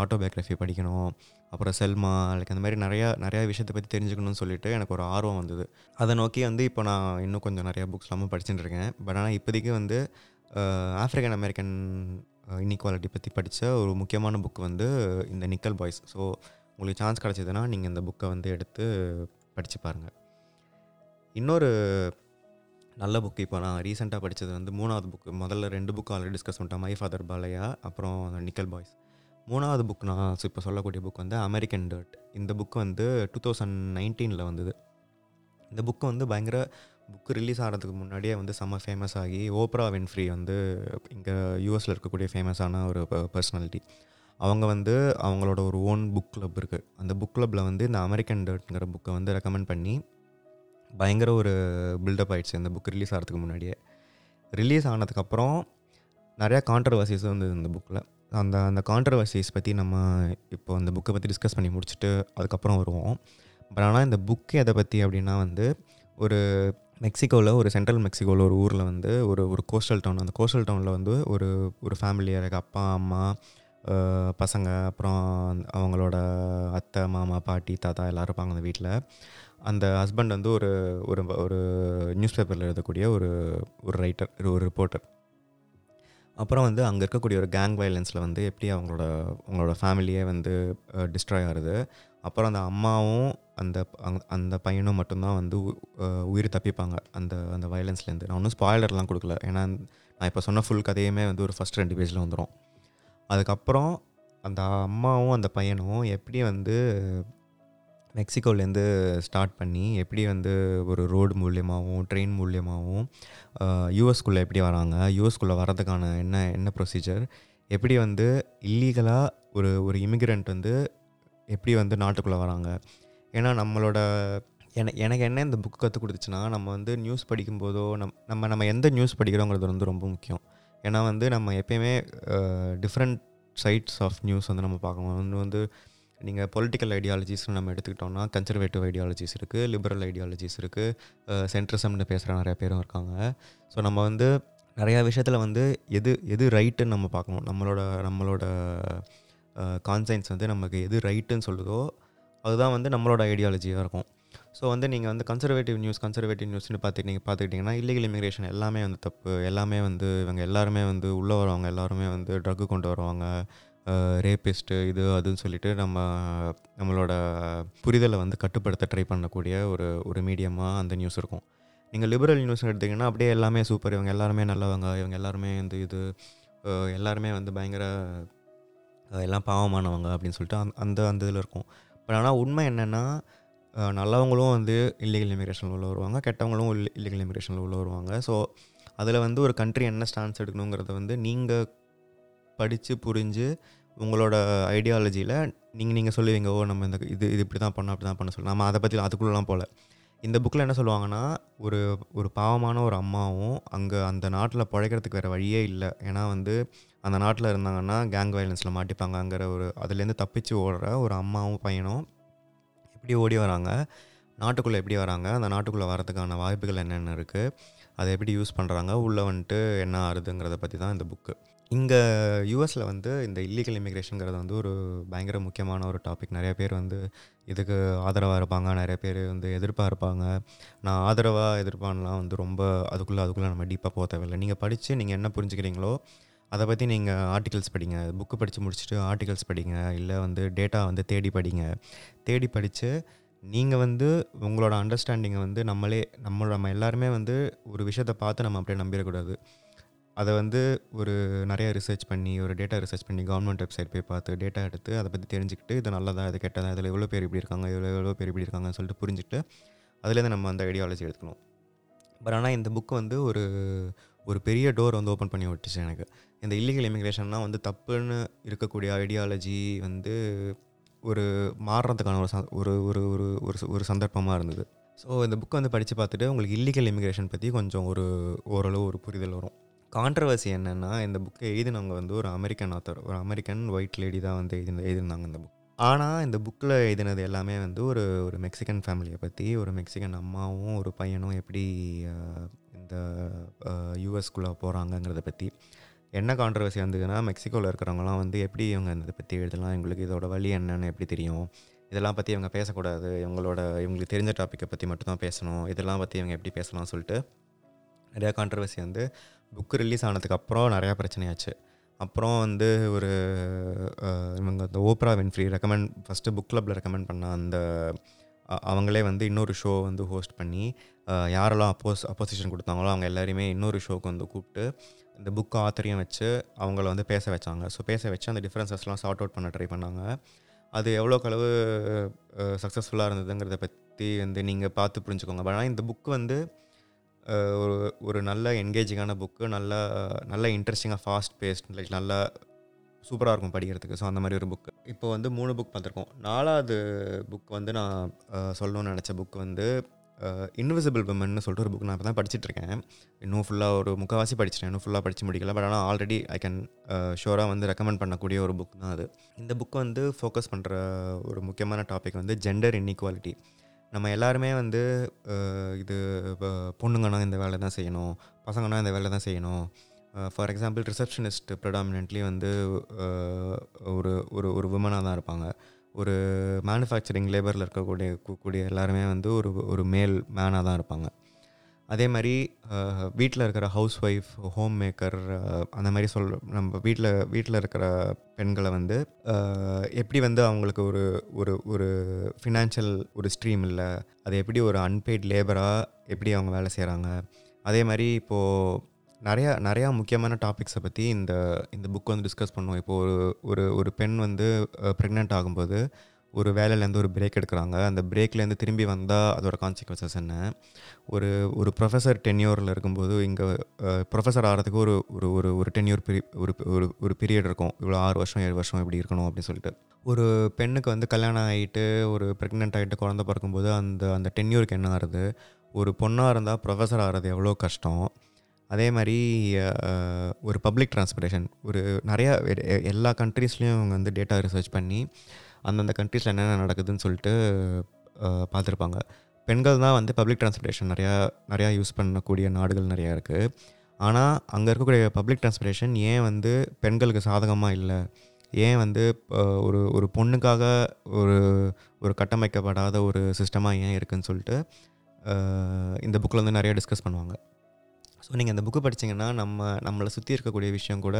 ஆட்டோபயோக்ரஃபி படிக்கணும். அப்புறம் செல்மா லைக் அந்த மாதிரி நிறையா நிறையா விஷயத்தை பற்றி தெரிஞ்சுக்கணும்னு சொல்லிட்டு எனக்கு ஒரு ஆர்வம் வந்தது. அதை நோக்கி வந்து இப்போ நான் இன்னும் கொஞ்சம் நிறையா புக்ஸ்லாமும் படிச்சுட்டு இருக்கேன். பட் ஆனால் இப்போதைக்கு வந்து ஆஃப்ரிக்கன் அமெரிக்கன் இன்இக்வாலிட்டி பற்றி படித்த ஒரு முக்கியமான புக் வந்து இந்த நிக்கல் பாய்ஸ் ஸோ உங்களுக்கு சான்ஸ் கிடச்சிதுன்னா நீங்கள் இந்த புக்கை வந்து எடுத்து படித்து பாருங்கள் இன்னொரு நல்ல புக் இப்போ நான் ரீசெண்டாக படித்தது வந்து மூணாவது புக்கு முதல்ல ரெண்டு புக்கு ஆல்ரெடி டிஸ்கஸ் பண்ணிட்டேன் மை ஃபாதர் பாலையா அப்புறம் நிக்கல் பாய்ஸ் மூணாவது புக் நான் இப்போ சொல்லக்கூடிய புக் வந்து அமெரிக்கன் டர்ட் இந்த புக் வந்து டூ தௌசண்ட் நைன்டீனில் வந்தது. இந்த புக்கு வந்து பயங்கர புக்கு ரிலீஸ் ஆகிறதுக்கு முன்னாடியே வந்து செம்ம ஃபேமஸ் ஆகி ஓப்ரா வின்ஃப்ரி வந்து இங்கே யூஎஸில் இருக்கக்கூடிய ஃபேமஸான ஒரு பர்சனாலிட்டி அவங்க வந்து அவங்களோட ஒரு ஓன் புக் கிளப் இருக்குது அந்த புக் கிளப்பில் வந்து இந்த அமெரிக்கன் டர்ட்ங்கிற புக்கை வந்து ரெக்கமெண்ட் பண்ணி பயங்கர ஒரு பில்டப் ஆகிடுச்சு இந்த புக் ரிலீஸ் ஆகிறதுக்கு முன்னாடியே. ரிலீஸ் ஆனதுக்கப்புறம் நிறையா கான்ட்ரவர்சிஸ் வந்து இந்த புக்கில் அந்த அந்த கான்ட்ரவர்சிஸ் பற்றி நம்ம இப்போ அந்த புக்கை பற்றி டிஸ்கஸ் பண்ணி முடிச்சுட்டு அதுக்கப்புறம் வருவோம். பட் ஆனால் இந்த புக்கு எதை பற்றி அப்படின்னா வந்து ஒரு மெக்சிகோவில் ஒரு சென்ட்ரல் மெக்சிகோவில் ஒரு ஊரில் வந்து ஒரு ஒரு கோஸ்டல் டவுன் அந்த கோஸ்டல் டவுனில் வந்து ஒரு ஒரு ஃபேமிலியாக இருக்குது அப்பா அம்மா பசங்க அப்புறம் அவங்களோட அத்தை மாமா பாட்டி தாத்தா எல்லோரும் இருப்பாங்க அந்த வீட்டில் அந்த ஹஸ்பண்ட் வந்து ஒரு ஒரு ஒரு நியூஸ் பேப்பரில் எழுதக்கூடிய ஒரு ஒரு ரைட்டர் ஒரு ரிப்போர்ட்டர் அப்புறம் வந்து அங்கே இருக்கக்கூடிய ஒரு கேங் வயலன்ஸில் வந்து எப்படி அவங்களோட அவங்களோட ஃபேமிலியே வந்து டிஸ்ட்ராய் ஆகுது. அப்புறம் அந்த அம்மாவும் அந்த அந்த பையனும் மட்டும்தான் வந்து உயிர் தப்பிப்பாங்க. அந்த அந்த வயலன்ஸ்லேருந்து நான் ஒன்றும் ஸ்பாய்லர்லாம் கொடுக்கல. ஏன்னா நான் இப்போ சொன்ன ஃபுல் கதையுமே வந்து ஒரு ஃபஸ்ட் ரெண்டு பேஜில் வந்துடும் அதுக்கப்புறம் அந்த அம்மாவும் அந்த பையனும் எப்படி வந்து மெக்சிகோலேருந்து ஸ்டார்ட் பண்ணி எப்படி வந்து ஒரு ரோடு மூலியமாகவும் ட்ரெயின் மூலியமாகவும் யூஎஸ்குள்ளே எப்படி வராங்க யூஎஸ்குள்ளே வரதுக்கான என்ன என்ன ப்ரொசீஜர் எப்படி வந்து இல்லீகலாக ஒரு ஒரு இமிக்ரெண்ட் வந்து எப்படி வந்து நாட்டுக்குள்ளே வராங்க? ஏன்னா நம்மளோட என எனக்கு என்ன இந்த புக்கு கற்றுக் கொடுத்துச்சுன்னா நம்ம வந்து நியூஸ் படிக்கும்போதோ நம் நம்ம நம்ம எந்த நியூஸ் படிக்கிறோங்கிறது வந்து ரொம்ப முக்கியம். ஏன்னா வந்து நம்ம எப்பயுமே டிஃப்ரெண்ட் சைட்ஸ் ஆஃப் நியூஸ் வந்து நம்ம பார்க்கணும். ஒன்று வந்து நீங்கள் பொலிட்டிக்கல் ஐடியாலஜிஸ்னு நம்ம எடுத்துக்கிட்டோம்னா கன்சர்வேட்டிவ் ஐடியாலஜிஸ் இருக்குது லிபரல் ஐடியாலஜிஸ் இருக்குது சென்ட்ரிசம்னு பேசுகிற நிறைய பேரும் இருக்காங்க. ஸோ நம்ம வந்து நிறையா விஷயத்தில் வந்து எது எது ரைட்டுன்னு நம்ம பார்க்கணும். நம்மளோட நம்மளோட கான்சைன்ஸ் வந்து நமக்கு எது ரைட்டுன்னு சொல்லுதோ அதுதான் வந்து நம்மளோட ஐடியாலஜியாக இருக்கும். ஸோ வந்து நீங்கள் வந்து கன்சர்வேட்டிவ் நியூஸ் கன்சர்வேட்டிவ் நியூஸ்னு பார்த்து நீங்கள் பார்த்துக்கிட்டிங்கன்னா இல்லீகல் இமிக்ரேஷன் எல்லாமே வந்து தப்பு. எல்லாமே வந்து இவங்க எல்லாருமே வந்து உள்ளே வரவங்க எல்லாருமே வந்து ட்ரக்கு கொண்டு வருவாங்க. ரேபிஸ்ட்டு இது அதுன்னு சொல்லிட்டு நம்ம நம்மளோட புரிதலை வந்து கட்டுப்படுத்த ட்ரை பண்ணக்கூடிய ஒரு ஒரு மீடியமாக அந்த நியூஸ் இருக்கும். நீங்கள் லிபரல் நியூஸ் எடுத்திங்கன்னா அப்படியே எல்லாமே சூப்பர் இவங்க எல்லாருமே நல்லவங்க. இவங்க எல்லாருமே வந்து இது எல்லாருமே வந்து பயங்கர எல்லாம் பாவமானவங்க அப்படின்னு சொல்லிட்டு அந் அந்த அந்த இதில் இருக்கும். பட் ஆனால் உண்மை என்னென்னா நல்லவங்களும் வந்து இல்லீகல் இமிக்ரேஷனில் உள்ள வருவாங்க கெட்டவங்களும் இல்லீகல் இமிக்ரேஷனில் உள்ள வருவாங்க. ஸோ அதில் வந்து ஒரு கண்ட்ரி என்ன ஸ்டான்ஸ் எடுக்கணுங்கிறத வந்து நீங்கள் படித்து புரிஞ்சு உங்களோட ஐடியாலஜியில் நீங்கள் நீங்கள் சொல்லுவீங்க ஓ நம்ம இந்த இது இது இப்படி தான் பண்ணோம் அப்படி தான் பண்ண சொல்லலாம் நம்ம அதை பற்றி அதுக்குள்ளெலாம் போகல. இந்த புக்கில் என்ன சொல்லுவாங்கன்னா ஒரு ஒரு பாவமான ஒரு அம்மாவும் அங்கே அந்த நாட்டில் பிழைக்கிறதுக்கு வேறு வழியே இல்லை. ஏன்னா வந்து அந்த நாட்டில் இருந்தாங்கன்னா கேங் வயலன்ஸில் மாட்டிப்பாங்கங்கிற ஒரு அதுலேருந்து தப்பிச்சு ஓடுற ஒரு அம்மாவும் பையனும் எப்படி ஓடி வராங்க? நாட்டுக்குள்ளே எப்படி வராங்க? அந்த நாட்டுக்குள்ளே வரதுக்கான வாய்ப்புகள் என்னென்ன இருக்குது அதை எப்படி யூஸ் பண்ணுறாங்க உள்ளே வந்துட்டு என்ன ஆறுதுங்கிறத பற்றி தான் இந்த புக்கு இங்கே யூஎஸில் வந்து இந்த இல்லீகல் இமிக்ரேஷனுங்கிறது வந்து ஒரு பயங்கர முக்கியமான ஒரு டாபிக் நிறைய பேர் வந்து இதுக்கு ஆதரவாக இருப்பாங்க. நிறைய பேர் வந்து எதிர்ப்பாக இருப்பாங்க. நான் ஆதரவாக எதிர்ப்பான்லாம் வந்து ரொம்ப அதுக்குள்ளே அதுக்குள்ளே நம்ம டீப்பாக போக தேவையில்லை. நீங்கள் படித்து நீங்கள் என்ன புரிஞ்சுக்கிறீங்களோ அதை பற்றி நீங்கள் ஆர்டிகல்ஸ் படிங்க. புக்கு படித்து முடிச்சுட்டு ஆர்டிகல்ஸ் படிங்க. இல்லை வந்து டேட்டா வந்து தேடி படிங்க. தேடி படித்து நீங்கள் வந்து உங்களோட அண்டர்ஸ்டாண்டிங்கை வந்து நம்மளே நம்மளோட நம்ம எல்லாருமே வந்து ஒரு விஷயத்தை பார்த்து நம்ம அப்படியே நம்பிடக்கூடாது அதை வந்து ஒரு நிறைய ரிசர்ச் பண்ணி ஒரு டேட்டா ரிசர்ச் பண்ணி கவர்மெண்ட் வெப்சைட் போய் பார்த்து டேட்டா எடுத்து அதை பற்றி தெரிஞ்சுக்கிட்டு இது நல்லதா இது கெட்டதா இதில் எவ்வளோ பேர் இப்படி இருக்காங்க இவ்வளோ எவ்வளோ பேர் இப்படி இருக்காங்கன்னு சொல்லிட்டு புரிஞ்சுட்டு அதுலேருந்து நம்ம அந்த ஐடியாலஜி எடுத்துக்கணும். பட் ஆனால் இந்த புக் வந்து ஒரு ஒரு பெரிய டோர் வந்து ஓப்பன் பண்ணி விட்டுச்சு எனக்கு. இந்த இல்லீகல் இமிக்ரேஷன்னா வந்து தப்புன்னு இருக்கக்கூடிய ஐடியாலஜி வந்து ஒரு மாறுறதுக்கான ஒரு ஒரு ஒரு ஒரு ஒரு ஒரு சந்தர்ப்பமாக இருந்தது. ஸோ இந்த புக்கை வந்து படித்து பார்த்துட்டு உங்களுக்கு இல்லீகல் இமிக்ரேஷன் பற்றி கொஞ்சம் ஒரு ஓரளவு ஒரு புரிதல் வரும். கான்ட்ரவர்சி என்னென்னா இந்த புக்கை எழுதினவங்க வந்து ஒரு அமெரிக்கன் ஆத்தர் ஒரு அமெரிக்கன் ஒயிட் லேடி தான் வந்து எழுதி எழுதியிருந்தாங்க இந்த புக் ஆனால் இந்த புக்கில் எழுதினது எல்லாமே வந்து ஒரு ஒரு மெக்சிகன் ஃபேமிலியை பற்றி ஒரு மெக்சிகன் அம்மாவும் ஒரு பையனும் எப்படி இந்த யூஎஸ்குள்ளே போகிறாங்கங்கிறத பற்றி என்ன கான்ட்ரவர்சி வந்ததுன்னா மெக்சிகோவில் இருக்கிறவங்களாம் வந்து எப்படி இவங்க இதை பற்றி எழுதலாம் இவங்களுக்கு இதோட வழி என்னென்னு எப்படி தெரியும் இதெல்லாம் பற்றி இவங்க பேசக்கூடாது இவங்களோட இவங்களுக்கு தெரிஞ்ச டாப்பிக்கை பற்றி மட்டும்தான் பேசணும் இதெல்லாம் பற்றி இவங்க எப்படி பேசலாம்னு சொல்லிட்டு நிறையா கான்ட்ரவர்சி வந்து புக்கு ரிலீஸ் ஆனதுக்கு அப்புறம் நிறையா பிரச்சனையாச்சு. அப்புறம் வந்து ஒரு இவங்க இந்த Oprah Winfrey recommend first book கிளப்பில் ரெக்கமெண்ட் பண்ண அந்த அவங்களே வந்து இன்னொரு ஷோ வந்து ஹோஸ்ட் பண்ணி யாரெல்லாம் அப்போஸ் அப்போசிஷன் கொடுத்தாங்களோ அவங்க எல்லாரையுமே இன்னொரு ஷோக்கு வந்து கூப்பிட்டு இந்த புக் ஆத்தரையும் வச்சு அவங்கள வந்து பேச வச்சாங்க. ஸோ பேச வச்சு அந்த டிஃப்ரென்சஸ்லாம் சார்ட் அவுட் பண்ண ட்ரை பண்ணாங்க. அது எவ்வளோக்கு அளவு சக்ஸஸ்ஃபுல்லாக இருந்ததுங்கிறத பற்றி வந்து நீங்கள் பார்த்து புரிஞ்சுக்கோங்க. பட் ஆனால் இந்த புக்கு வந்து ஒரு ஒரு நல்ல என்கேஜிங்கான புக்கு நல்ல நல்ல இன்ட்ரெஸ்டிங்காக ஃபாஸ்ட் பேஸ்ட் லைக் நல்லா சூப்பராக இருக்கும் படிக்கிறதுக்கு. ஸோ அந்த மாதிரி ஒரு புக்கு இப்போ வந்து மூணு புக் பார்த்துருக்கோம் நாலாவது புக் வந்து நான் சொல்லணும்னு நினச்ச புக் வந்து இன்விசிபிள் விமன்னு சொல்லிட்டு ஒரு புக் நான் இப்போ தான் படிச்சுட்ருக்கேன் இன்னும் ஃபுல்லாக ஒரு முக்கால்வாசி படிச்சிட்டேன். இன்னும் ஃபுல்லாக படித்து முடிக்கல. பட் ஆனால் ஆல்ரெடி ஐ கேன் ஷோராக வந்து ரெக்கமெண்ட் பண்ணக்கூடிய ஒரு புக் தான் அது. இந்த புக் வந்து ஃபோக்கஸ் பண்ணுற ஒரு முக்கியமான டாபிக் வந்து ஜெண்டர் இன்இக்வாலிட்டி நம்ம எல்லாருமே வந்து இது பொண்ணுங்கன்னா இந்த வேலை தான் செய்யணும். பசங்கன்னா இந்த வேலை தான் செய்யணும். ஃபார் எக்ஸாம்பிள் ரிசப்ஷனிஸ்ட் ப்ரிடாமினென்ட்லி வந்து ஒரு ஒரு ஒரு விமனாக தான் இருப்பாங்க. ஒரு மேனுஃபேக்சரிங் லேபரில் இருக்கக்கூடிய கூடிய எல்லாருமே வந்து ஒரு ஒரு மேல் மேனாக தான் இருப்பாங்க. அதே மாதிரி வீட்டில் இருக்கிற ஹவுஸ் ஒய்ஃப் ஹோம் மேக்கர் அந்த மாதிரி சொல் நம்ம வீட்டில் வீட்டில் இருக்கிற பெண்களை வந்து எப்படி வந்து அவங்களுக்கு ஒரு ஒரு ஒரு ஃபினான்ஷியல் ஒரு ஸ்ட்ரீம் இல்லை அது எப்படி ஒரு அன்பெய்ட் லேபராக எப்படி அவங்க வேலை செய்கிறாங்க அதே மாதிரி இப்போது நிறையா நிறையா முக்கியமான டாபிக்ஸை பற்றி இந்த இந்த புக் வந்து டிஸ்கஸ் பண்ணுவோம். இப்போ ஒரு ஒரு ஒரு பெண் வந்து ப்ரெக்னென்ட் ஆகும்போது ஒரு வேலையிலேருந்து ஒரு பிரேக் எடுக்கிறாங்க. அந்த பிரேக்லேருந்து திரும்பி வந்தால் அதோட கான்சிக்வன்சஸ் என்ன? ஒரு ஒரு ப்ரொஃபஸர் டென்யூரில் இருக்கும்போது இங்கே ப்ரொஃபஸர் ஆகிறதுக்கு ஒரு ஒரு ஒரு ஒரு டென்யூர் பிரி ஒரு ஒரு ஒரு பீரியட் இருக்கும். இவ்வளோ ஆறு வருஷம் ஏழு வருஷம் இப்படி இருக்கணும் அப்படின்னு சொல்லிட்டு. ஒரு பெண்ணுக்கு வந்து கல்யாணம் ஆகிட்டு ஒரு ப்ரெக்னென்ட் ஆகிட்டு குழந்த பிறக்கும்போது அந்த அந்த டென்யூருக்கு என்ன ஆகுது ஒரு பொண்ணாக இருந்தால் ப்ரொஃபஸர் ஆகிறது எவ்வளோ கஷ்டம்? அதே மாதிரி ஒரு பப்ளிக் டிரான்ஸ்போர்ட்டேஷன் ஒரு நிறையா எல்லா கண்ட்ரீஸ்லேயும் அவங்க வந்து டேட்டா ரிசர்ச் பண்ணி அந்தந்த கண்ட்ரீஸில் என்னென்ன நடக்குதுன்னு சொல்லிட்டு பார்த்துருப்பாங்க. பெண்கள் தான் வந்து பப்ளிக் டிரான்ஸ்போர்ட்டேஷன் நிறையா நிறையா யூஸ் பண்ணக்கூடிய நாடுகள் நிறையா இருக்குது ஆனால் அங்கே இருக்கக்கூடிய பப்ளிக் டிரான்ஸ்போர்ட்டேஷன் ஏன் வந்து பெண்களுக்கு சாதகமாக இல்லை? ஏன் வந்து ஒரு ஒரு பொண்ணுக்காக ஒரு ஒரு கட்டமைக்கப்படாத ஒரு சிஸ்டமாக ஏன் இருக்குதுன்னு சொல்லிட்டு இந்த புக்கில் வந்து நிறையா டிஸ்கஸ் பண்ணுவாங்க. ஸோ நீங்கள் இந்த புக்கு படிச்சீங்கன்னா நம்ம நம்மளை சுற்றி இருக்கக்கூடிய விஷயம் கூட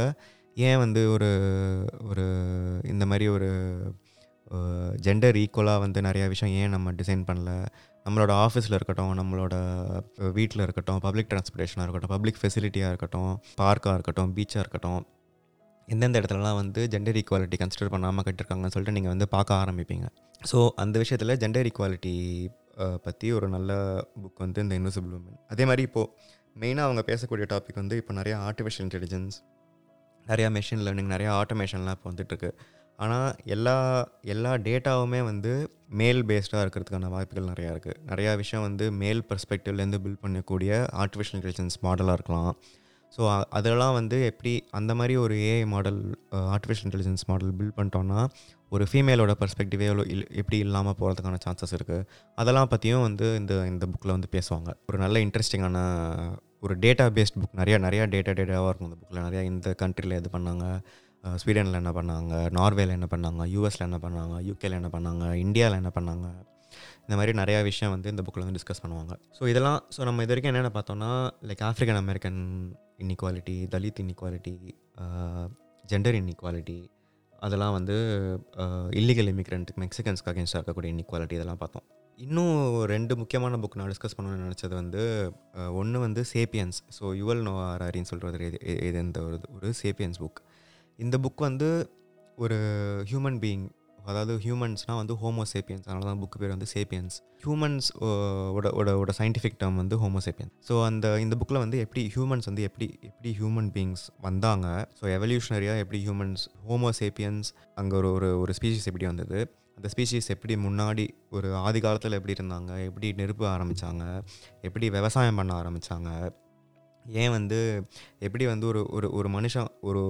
ஏன் வந்து ஒரு ஒரு இந்த மாதிரி ஒரு ஜெண்டர் ஈக்குவலாக வந்து நிறையா விஷயம் ஏன் நம்ம டிசைன் பண்ணல? நம்மளோட ஆஃபீஸில் இருக்கட்டும் நம்மளோட வீட்டில் இருக்கட்டும் பப்ளிக் டிரான்ஸ்போர்ட்டேஷனாக இருக்கட்டும் பப்ளிக் ஃபெசிலிட்டியாக இருக்கட்டும் பார்க்காக இருக்கட்டும் பீச்சாக இருக்கட்டும் எந்தெந்த இடத்துலலாம் வந்து ஜெண்டர் ஈக்குவாலிட்டி கன்சிடர் பண்ணாமல் கட்டிருக்காங்கன்னு சொல்லிட்டு நீங்கள் வந்து பார்க்க ஆரம்பிப்பீங்க. ஸோ அந்த விஷயத்தில் ஜெண்டர் ஈக்குவாலிட்டி பற்றி ஒரு நல்ல புக் வந்து இந்த இன்விசிபிள் உமன் அதே மாதிரி இப்போது மெயினாக அவங்க பேசக்கூடிய டாபிக் வந்து இப்போ நிறையா ஆர்டிஃபிஷியல் இன்டெலிஜென்ஸ் நிறையா மெஷின் லேர்னிங் நிறையா ஆட்டோமேஷன்லாம் இப்போ வந்துட்டுருக்கு. ஆனால் எல்லா எல்லா டேட்டாவுமே வந்து மேல் பேஸ்டாக இருக்கிறதுக்கான வாய்ப்புகள் நிறையா இருக்குது நிறையா விஷயம் வந்து மேல் பர்ஸ்பெக்டிவ்லேருந்து பில்ட் பண்ணக்கூடிய ஆர்டிஃபிஷியல் இன்டெலிஜென்ஸ் மாடலாக இருக்கலாம். ஸோ அதெல்லாம் வந்து எப்படி அந்த மாதிரி ஒரு AI model artificial intelligence model build பண்ணிட்டோன்னா ஒரு ஃபீமேலோட பர்ஸ்பெக்டிவே இல் எப்படி இல்லாமல் போகிறதுக்கான சான்சஸ் இருக்குது அதெல்லாம் பற்றியும் வந்து இந்த இந்த புக்கில் வந்து பேசுவாங்க. ஒரு நல்ல இன்ட்ரெஸ்டிங்கான ஒரு டேட்டா பேஸ்ட் புக் நிறையா நிறையா டேட்டா டேட்டாவாக இருக்கும் இந்த புக்கில் நிறையா இந்த கண்ட்ரியில் இது பண்ணாங்க. ஸ்வீடனில் என்ன பண்ணாங்க? நார்வேல என்ன பண்ணாங்க? யூஎஸில் என்ன பண்ணாங்க? யூகேல என்ன பண்ணாங்க? இந்தியாவில் என்ன பண்ணாங்க? இந்த மாதிரி நிறையா விஷயம் வந்து இந்த புக்கில் வந்து டிஸ்கஸ் பண்ணுவாங்க. ஸோ இதெல்லாம் ஸோ நம்ம இது வரைக்கும் என்னென்ன பார்த்தோம்னா like African American inequality Dalit inequality gender inequality அதெல்லாம் வந்து இல்லீகல் இமிக்ரெண்ட் மெக்சிகன்ஸ்க்கு அகேன்ஸ்டாக இருக்கக்கூடிய இன்இக்வாலிட்டி இதெல்லாம் பார்த்தோம். இன்னும் ரெண்டு முக்கியமான புக் நான் டிஸ்கஸ் பண்ணணும்னு நினச்சது வந்து ஒன்று வந்து சேப்பியன்ஸ் ஸோ யுவல் நோஆர்ஆரின்னு சொல்கிறது இது இது இந்த ஒரு ஒரு சேப்பியன்ஸ் புக் இந்த புக் வந்து ஒரு ஹியூமன் பீயிங் அதாவது ஹியூமன்ஸ்னால் வந்து ஹோமோசேப்பியன்ஸ் அதனால தான் புக்கு பேர் வந்து சேப்பியன்ஸ் ஹியூமன்ஸ் ஓட ஓட சயின்டிஃபிக் டேர்ம் வந்து ஹோமோசேப்பியன்ஸ் ஸோ அந்த இந்த புக்கில் வந்து எப்படி ஹியூமன்ஸ் வந்து எப்படி எப்படி ஹியூமன் பீயிங்ஸ் வந்தாங்க? ஸோ எவல்யூஷனரியாக எப்படி ஹியூமன்ஸ் ஹோமோசேப்பியன்ஸ் அங்கே ஒரு ஒரு ஒரு ஸ்பீஷிஸ் எப்படி வந்தது? அந்த ஸ்பீஷீஸ் எப்படி முன்னாடி ஒரு ஆதி காலத்தில் எப்படி இருந்தாங்க? எப்படி நெருப்பு ஆரம்பித்தாங்க எப்படி விவசாயம் பண்ண ஆரம்பித்தாங்க ஏன் வந்து எப்படி வந்து ஒரு ஒரு ஒரு மனுஷன் ஒரு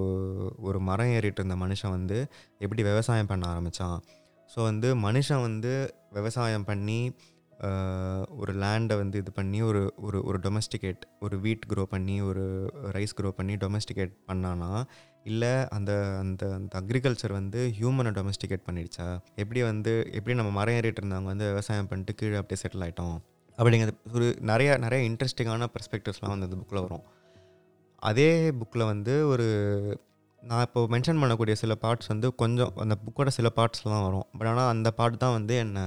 ஒரு மரம் ஏறிட்டு இருந்த மனுஷன் வந்து எப்படி விவசாயம் பண்ண ஆரம்பித்தான் ஸோ வந்து மனுஷன் வந்து விவசாயம் பண்ணி ஒரு லேண்டை வந்து இது பண்ணி ஒரு ஒரு ஒரு டொமஸ்டிகேட் ஒரு வீட் க்ரோ பண்ணி ஒரு ரைஸ் க்ரோ பண்ணி டொமஸ்டிகேட் பண்ணானா இல்லை அந்த அந்த அந்த அக்ரிகல்ச்சர் வந்து ஹியூமனை டொமஸ்டிகேட் பண்ணிடுச்சா? எப்படி வந்து எப்படி நம்ம மரம் ஏறிட்டு இருந்தவங்க வந்து விவசாயம் பண்ணிட்டு கீழே அப்படியே செட்டில் ஆகிட்டோம் அப்படிங்கிறது ஒரு நிறைய நிறைய இன்ட்ரெஸ்டிங்கான பெர்ஸ்பெக்டிவ்ஸ்லாம் வந்து அந்த புக்கில் வரும். அதே புக்கில் வந்து ஒரு நான் இப்போ மென்ஷன் பண்ணக்கூடிய சில பார்ட்ஸ் வந்து கொஞ்சம் அந்த புக்கோட சில பார்ட்ஸில் தான் வரும். பட் ஆனால் அந்த பார்ட் தான் வந்து என்னை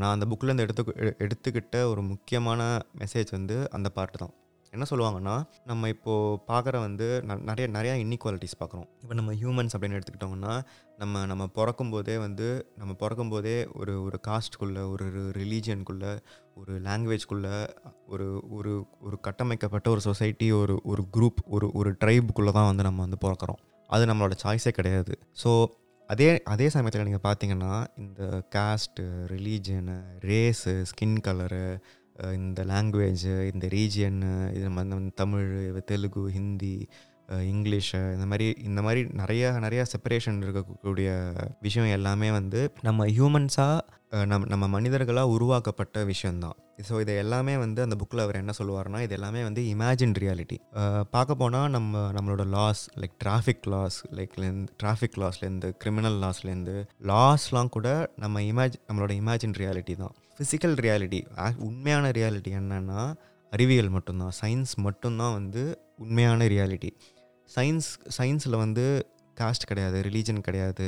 நான் அந்த புக்கிலேருந்து எடுத்து எடுத்துக்கிட்ட ஒரு முக்கியமான மெசேஜ் வந்து அந்த பாட்டு தான். என்ன சொல்லுவாங்கன்னா நம்ம இப்போது பார்க்குற வந்து நிறைய நிறையா இன்இக்வாலிட்டிஸ் பார்க்குறோம். இப்போ நம்ம ஹியூமன்ஸ் அப்படின்னு எடுத்துக்கிட்டோம்னா நம்ம நம்ம பிறக்கும்போதே வந்து நம்ம பிறக்கும்போதே ஒரு ஒரு காஸ்ட்குள்ளே ஒரு ரிலீஜியனுக்குள்ளே ஒரு லாங்குவேஜ்குள்ளே ஒரு ஒரு ஒரு கட்டமைக்கப்பட்ட ஒரு சொசைட்டி ஒரு ஒரு குரூப் ஒரு ஒரு ட்ரைபுக்குள்ளே தான் வந்து நம்ம வந்து பிறக்கிறோம். அது நம்மளோட சாய்ஸே கிடையாது. ஸோ அதே அதே சமயத்தில் நீங்கள் பார்த்தீங்கன்னா இந்த caste religion race skin colour இந்த லாங்குவேஜு இந்த ரீஜியன்னு இது நம்ம தமிழ் தெலுங்கு ஹிந்தி இங்கிலீஷு இந்த மாதிரி இந்த மாதிரி நிறைய நிறைய செப்பரேஷன் இருக்கக்கூடிய விஷயம் எல்லாமே வந்து நம்ம ஹியூமன்ஸாக நம் நம்ம மனிதர்களாக உருவாக்கப்பட்ட விஷயந்தான் ஸோ இதை எல்லாமே வந்து அந்த புக்கில் அவர் என்ன சொல்லுவார்னா இது எல்லாமே வந்து இமேஜின் ரியாலிட்டி பார்க்க போனால் நம்ம நம்மளோட லாஸ் லைக் டிராஃபிக் லாஸ் லைக்லேருந்து டிராஃபிக் லாஸ்லேருந்து கிரிமினல் லாஸ்லேருந்து லாஸ்லாம் கூட நம்ம இமேஜ் நம்மளோட இமேஜின் ரியாலிட்டி தான். ஃபிசிக்கல் ரியாலிட்டி உண்மையான ரியாலிட்டி என்னென்னா அறிவியல் மட்டும்தான். சயின்ஸ் மட்டும்தான் வந்து உண்மையான ரியாலிட்டி சயின்ஸ் சயின்ஸில் வந்து காஸ்ட் கிடையாது ரிலீஜன் கிடையாது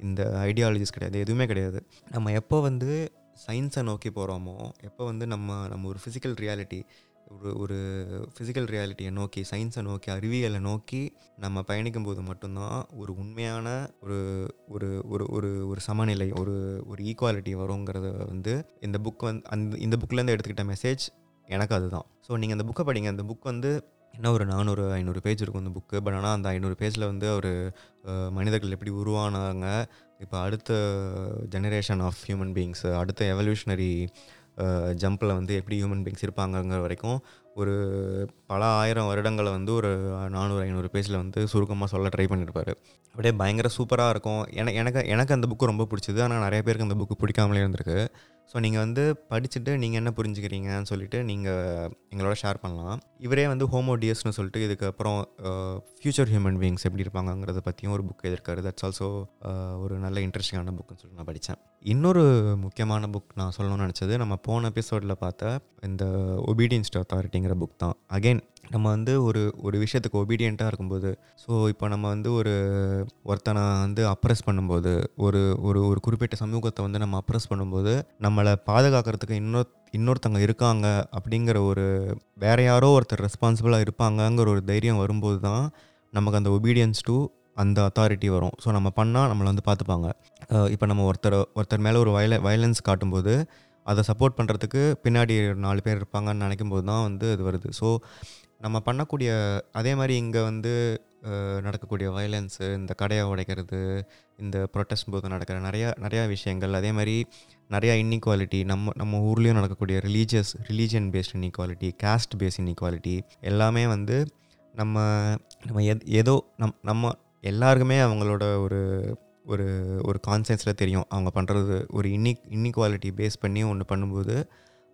இந்த ஐடியாலஜிஸ் கிடையாது எதுவுமே கிடையாது. நம்ம எப்போ வந்து சயின்ஸை நோக்கி போகிறோமோ எப்போ வந்து நம்ம நம்ம ஒரு ஃபிசிக்கல் ரியாலிட்டி ஒரு ஒரு ஃபிசிக்கல் ரியாலிட்டியை நோக்கி சயின்ஸை நோக்கி அறிவியலை நோக்கி நம்ம பயணிக்கும் போது மட்டும்தான் ஒரு உண்மையான ஒரு ஒரு ஒரு ஒரு ஒரு சமநிலை ஒரு ஒரு ஈக்குவாலிட்டி வருங்கிறத வந்து இந்த புக் வந்து அந்த இந்த புக்லேருந்து எடுத்துக்கிட்ட மெசேஜ் எனக்கு அதுதான். ஸோ நீங்கள் அந்த புக்கை படிங்க. அந்த புக் வந்து என்ன ஒரு நானூறு ஐநூறு பேஜ் இருக்கும் அந்த புக்கு பட் ஆனால் அந்த ஐநூறு பேஜில் வந்து அவர் மனிதர்கள் எப்படி உருவானாங்க இப்போ அடுத்த ஜெனரேஷன் ஆஃப் ஹியூமன் பீயிங்ஸ் அடுத்த எவல்யூஷனரி ஜம்பில் வந்து எப்படி ஹியூமன் பீங்ஸ் இருப்பாங்கங்கிற வரைக்கும் ஒரு பல ஆயிரம் வருடங்களை வந்து ஒரு நானூறு ஐநூறு பேஜில் வந்து சுருக்கமாக சொல்ல ட்ரை பண்ணியிருப்பார் அப்படியே பயங்கர சூப்பராக இருக்கும். எனக்கு எனக்கு எனக்கு அந்த புக்கு ரொம்ப பிடிச்சிது. ஆனால் நிறைய பேருக்கு அந்த புக்கு பிடிக்காமலே இருந்திருக்கு. ஸோ நீங்கள் வந்து படிச்சுட்டு நீங்கள் என்ன புரிஞ்சுக்கிறீங்கன்னு சொல்லிட்டு நீங்கள் எங்களோட ஷேர் பண்ணலாம். இவரே வந்து ஹோமோடியஸ்னு சொல்லிட்டு இதுக்கப்புறம் ஃப்யூச்சர் ஹியூமன் பீங்ஸ் எப்படி இருப்பாங்கங்கிறத பற்றியும் ஒரு புக் எழுதியிருக்காரு. தட்ஸ் ஆல்சோ ஒரு நல்ல இன்ட்ரெஸ்டிங்கான புக்குன்னு சொல்லிட்டு நான் படித்தேன். இன்னொரு முக்கியமான புக் நான் சொல்லணும்னு நினச்சது நம்ம போன எபிசோடில் பார்த்த இந்த ஒபீடியன்ஸ் டு அத்தாரிட்டிங்கிற புக் தான். அகெயின் நம்ம வந்து ஒரு ஒரு விஷயத்துக்கு ஒபீடியண்ட்டாக இருக்கும்போது ஸோ இப்போ நம்ம வந்து ஒரு ஒருத்தனை வந்து அப்ரெஸ் பண்ணும்போது ஒரு ஒரு ஒரு குறிப்பிட்ட சமூகத்தை வந்து நம்ம அப்ரெஸ் பண்ணும்போது நம்மளை பாதுகாக்கிறதுக்கு இன்னொரு இன்னொருத்தவங்க இருக்காங்க அப்படிங்கிற ஒரு வேற யாரோ ஒருத்தர் ரெஸ்பான்சிபிளாக இருப்பாங்கங்கிற ஒரு தைரியம் வரும்போது தான் நமக்கு அந்த ஒபீடியன்ஸ் டு அந்த அத்தாரிட்டி வரும். ஸோ நம்ம பண்ணால் நம்மளை வந்து பார்த்துப்பாங்க. இப்போ நம்ம ஒருத்தர் ஒருத்தர் மேலே ஒரு வயல வயலன்ஸ் காட்டும்போது அதை சப்போர்ட் பண்ணுறதுக்கு பின்னாடி நாலு பேர் இருப்பாங்கன்னு நினைக்கும் போது தான் வந்து இது வருது. ஸோ நம்ம பண்ணக்கூடிய அதே மாதிரி இங்கே வந்து நடக்கக்கூடிய வயலன்ஸு இந்த கடையை உடைக்கிறது இந்த ப்ரொட்டஸ்ட் போது நடக்கிற நிறையா நிறையா விஷயங்கள். அதே மாதிரி நிறையா இன்இக்வாலிட்டி நம்ம நம்ம ஊர்லேயும் நடக்கக்கூடிய religious religion based inequality caste based inequality எல்லாமே வந்து நம்ம நம்ம எத் ஏதோ நம் நம்ம எல்லாருக்குமே அவங்களோட ஒரு ஒரு ஒரு கான்சென்ஸில் தெரியும். அவங்க பண்ணுறது ஒரு இன்னி இன்இக்வாலிட்டி பேஸ் பண்ணி ஒன்று பண்ணும்போது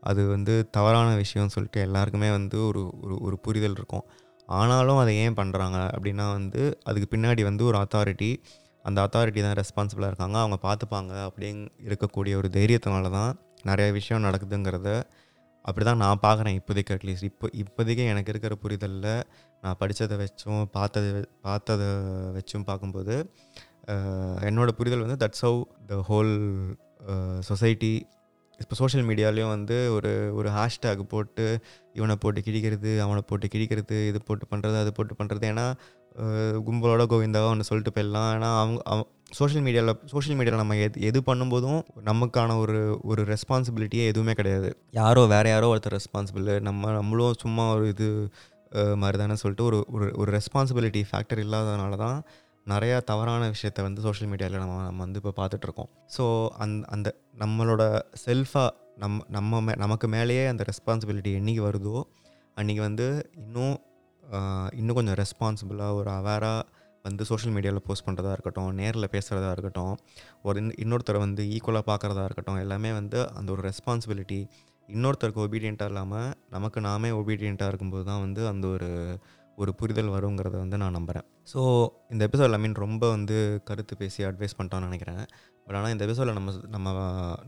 அது வந்து தவறான விஷயம்னு சொல்லிட்டு எல்லாருக்குமே வந்து ஒரு ஒரு ஒரு புரிதல் இருக்கும். ஆனாலும் அதை ஏன் பண்ணுறாங்க அப்படின்னா வந்து அதுக்கு பின்னாடி வந்து ஒரு அத்தாரிட்டி அந்த அத்தாரிட்டி தான் ரெஸ்பான்சிபிளாக இருக்காங்க. அவங்க பார்த்துப்பாங்க. அப்படிங் இருக்கக்கூடிய ஒரு தைரியத்தினால தான் நிறைய விஷயம் நடக்குதுங்கிறத அப்படி தான் நான் பார்க்குறேன் இப்போதைக்கு அட்லீஸ்ட் இப்போ இப்போதைக்கு எனக்கு இருக்கிற புரிதலில் நான் படித்ததை வச்சும் பார்த்ததை பார்த்ததை வச்சும் பார்க்கும்போது என்னோடய புரிதல் வந்து that's how the whole society இப்போ சோஷியல் மீடியாலேயும் வந்து ஒரு ஒரு ஹேஷ்டேக் போட்டு இவனை போட்டு கிழிக்கிறது அவனை போட்டு கிழிக்கிறது இது போட்டு பண்ணுறது அது போட்டு பண்ணுறது ஏன்னா கும்பலோட கோவிந்தாவா ஒன்று சொல்லிட்டு போயிடலாம். ஏன்னா அவங்க சோஷியல் மீடியாவில் சோஷியல் மீடியாவில் நம்ம எது எது பண்ணும்போதும் நமக்கான ஒரு ஒரு ரெஸ்பான்சிபிலிட்டியே எதுவுமே கிடையாது. யாரோ வேறு யாரோ ஒருத்தர் ரெஸ்பான்சிபிள் நம்ம நம்மளும் சும்மா ஒரு இது மாதிரி தானே சொல்லிட்டு ஒரு ஒரு ஒரு ரெஸ்பான்சிபிலிட்டி ஃபேக்டர் இல்லாததுனால தான் நிறையா தவறான விஷயத்த வந்து சோஷியல் மீடியாவில் நம்ம நம்ம வந்து இப்போ பார்த்துட்ருக்கோம் ஸோ அந் அந்த நம்மளோட செல்ஃபாக நம் நம்ம மே நமக்கு மேலேயே அந்த ரெஸ்பான்சிபிலிட்டி என்றைக்கு வருதோ அன்றைக்கி வந்து இன்னும் இன்னும் கொஞ்சம் ரெஸ்பான்சிபிளாக ஒரு அவேராக வந்து சோஷியல் மீடியாவில் போஸ்ட் பண்ணுறதா இருக்கட்டும் நேரில் பேசுகிறதா இருக்கட்டும் ஒரு இன் இன்னொருத்தரை வந்து ஈக்குவலாக பார்க்குறதா இருக்கட்டும் எல்லாமே வந்து அந்த ஒரு ரெஸ்பான்சிபிலிட்டி இன்னொருத்தருக்கு ஒபீடியண்ட்டாக இல்லாமல் நமக்கு நாமே ஒபீடியண்ட்டாக இருக்கும்போது தான் வந்து அந்த ஒரு ஒரு புரிதல் வருங்கிறத வந்து நான் நம்புகிறேன் ஸோ இந்த எபிசோட் ஐ மீன் ரொம்ப வந்து கருத்து பேசி அட்வைஸ் பண்ணிட்டோம்னு நினைக்கிறேன். பட் ஆனால் இந்த எபிசோடில் நம்ம நம்ம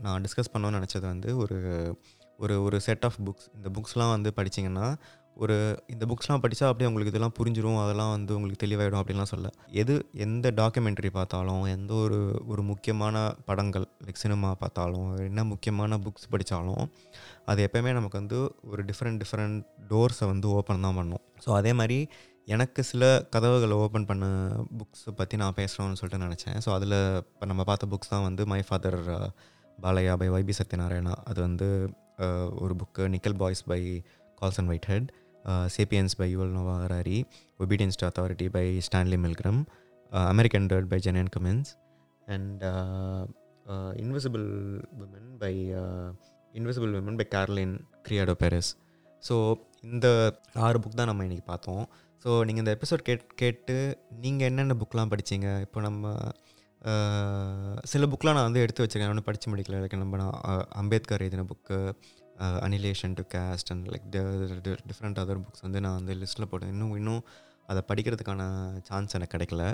நான் டிஸ்கஸ் பண்ணோன்னு நினச்சது வந்து ஒரு ஒரு ஒரு செட் ஆஃப் புக்ஸ் இந்த புக்ஸ்லாம் வந்து படிச்சிங்கன்னா ஒரு இந்த புக்ஸ்லாம் படித்தா அப்படியே உங்களுக்கு இதெல்லாம் புரிஞ்சிடும் அதெல்லாம் வந்து உங்களுக்கு தெளிவாயிடும் அப்படின்லாம் சொல்ல. எது எந்த டாக்குமெண்ட்ரி பார்த்தாலும் எந்த ஒரு ஒரு முக்கியமான படங்கள் லைக் சினிமா பார்த்தாலும் என்ன முக்கியமான புக்ஸ் படித்தாலும் அது எப்போயுமே நமக்கு வந்து ஒரு டிஃப்ரெண்ட் டிஃப்ரெண்ட் டோர்ஸை வந்து ஓப்பன் தான் பண்ணும். ஸோ அதே மாதிரி எனக்கு சில கதவுகளை ஓப்பன் பண்ண புக்ஸை பற்றி நான் பேசுகிறோன்னு சொல்லிட்டு நினச்சேன். ஸோ அதில் இப்போ நம்ம பார்த்த புக்ஸ் தான் வந்து my father Baliah by Y B Satyanarayana. அது வந்து ஒரு book Nickel Boys by Colson Whitehead Sapiens by Yuval Noah Harari obedience to authority by Stanley Milgram American Dirt by Jeanine Cummins and invisible women by invisible women by Caroline Criado Perez so இந்த ஆறு book தான் நம்ம இன்றைக்கி பார்த்தோம். So நீங்கள் இந்த episode gate கேட்டு நீங்கள் என்னென்ன புக்லாம் படிச்சீங்க? இப்போ நம்ம uh, சில புக்லாம் நான் வந்து எடுத்து வச்சிருக்கேன். ஒன்றும் படித்து முடிக்கல. எனக்கு நம்ம நான் அம்பேத்கர் எழுதின book annihilation to caste and like different other books வந்து நான் வந்து லிஸ்ட்டில் போட்டேன். இன்னும் இன்னும் அதை படிக்கிறதுக்கான சான்ஸ் எனக்கு கிடைக்கல.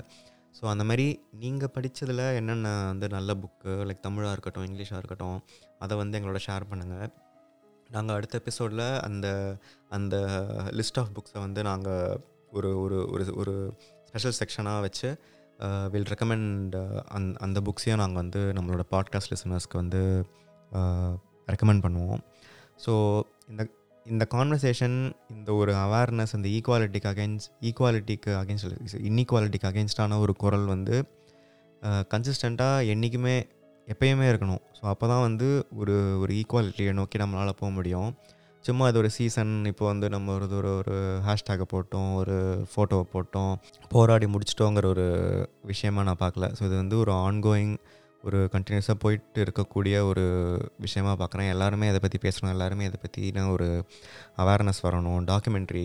ஸோ அந்த மாதிரி நீங்கள் படித்ததில் என்னென்ன வந்து நல்ல புக்கு லைக் தமிழாக இருக்கட்டும் இங்கிலீஷாக இருக்கட்டும் அதை வந்து எங்களோட ஷேர் பண்ணுங்கள் நாங்கள் அடுத்த எபிசோடில் அந்த அந்த லிஸ்ட் ஆஃப் புக்ஸை வந்து நாங்கள் ஒரு ஒரு ஒரு ஒரு ஸ்பெஷல் செக்ஷனாக வச்சு வில் ரெக்கமெண்ட் அந் அந்த புக்ஸையும் நாங்கள் வந்து நம்மளோட பாட்காஸ்ட் லிசனர்ஸ்க்கு வந்து ரெக்கமெண்ட் பண்ணுவோம். ஸோ இந்த இந்த கான்வர்சேஷன் இந்த ஒரு அவேர்னஸ் அந்த ஈக்குவாலிட்டிக்கு அகேன்ஸ்ட் ஈக்குவாலிட்டிக்கு அகேன்ஸ்ட் இன்இக்வாலிட்டிக்கு அகேன்ஸ்டான ஒரு குரல் வந்து கன்சிஸ்டண்ட்டாக என்றைக்குமே எப்பயுமே இருக்கணும். ஸோ அப்போ தான் வந்து ஒரு ஒரு ஈக்குவாலிட்டியை நோக்கி நம்மளால் போக முடியும். சும்மா அது ஒரு சீசன் இப்போ வந்து நம்ம ஒரு ஒரு ஒரு ஹேஷ்டேக்கை போட்டோம் ஒரு ஃபோட்டோவை போட்டோம் போராடி முடிச்சிட்டோங்கிற ஒரு விஷயமா நான் பார்க்கல. ஸோ இது வந்து ஒரு ஆன்கோயிங் ஒரு கண்டினியூஸாக போயிட்டு இருக்கக்கூடிய ஒரு விஷயமாக பார்க்குறேன். எல்லாருமே இதை பற்றி பேசணும் எல்லாருமே இதை பற்றின ஒரு அவேர்னஸ் வரணும் டாக்குமெண்ட்ரி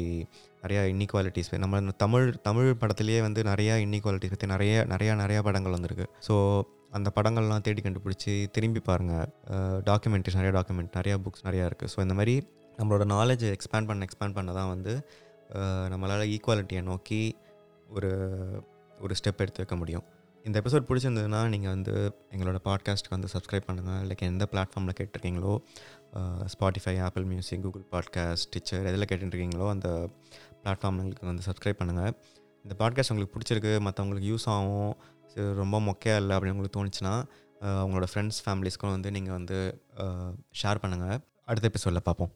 நிறையா இன்இக்வாலிட்டிஸ் நம்ம தமிழ் தமிழ் படத்துலேயே வந்து நிறையா இன்இக்வாலிட்டிஸ் பற்றி நிறைய நிறையா நிறையா படங்கள் வந்திருக்கு. ஸோ அந்த படங்கள்லாம் தேடி கண்டுபிடிச்சி திரும்பி பாருங்கள் டாக்குமெண்ட்ரிஸ் நிறையா டாக்குமெண்ட் நிறையா புக்ஸ் நிறையா இருக்குது ஸோ இந்த மாதிரி நம்மளோட நாலேஜ் எக்ஸ்பேண்ட் பண்ண எக்ஸ்பேண்ட் பண்ண தான் வந்து நம்மளால் ஈக்குவாலிட்டியை நோக்கி ஒரு ஒரு ஸ்டெப் எடுத்து வைக்க முடியும். இந்த எபிசோட் பிடிச்சிருந்ததுன்னா நீங்கள் வந்து எங்களோட பாட்காஸ்ட்டுக்கு வந்து சப்ஸ்கிரைப் பண்ணுங்கள் லைக் எந்த பிளாட்ஃபார்மில் கேட்டிருக்கீங்களோ Spotify Apple music Google podcast Stitcher எதில் கேட்டுருக்கீங்களோ அந்த பிளாட்ஃபார்ம்களுக்கு வந்து சப்ஸ்கிரைப் பண்ணுங்கள் இந்த பாட்காஸ்ட் உங்களுக்கு பிடிச்சிருக்கு மற்றவங்களுக்கு யூஸ் ஆகும் சரி, ரொம்ப மொக்கையாக இல்லை அப்படின்னு உங்களுக்கு தோணுச்சுன்னா அவங்களோட ஃப்ரெண்ட்ஸ் ஃபேமிலிஸ்க்கும் வந்து நீங்கள் வந்து ஷேர் பண்ணுங்கள் அடுத்த எபிசோடில் பார்ப்போம்.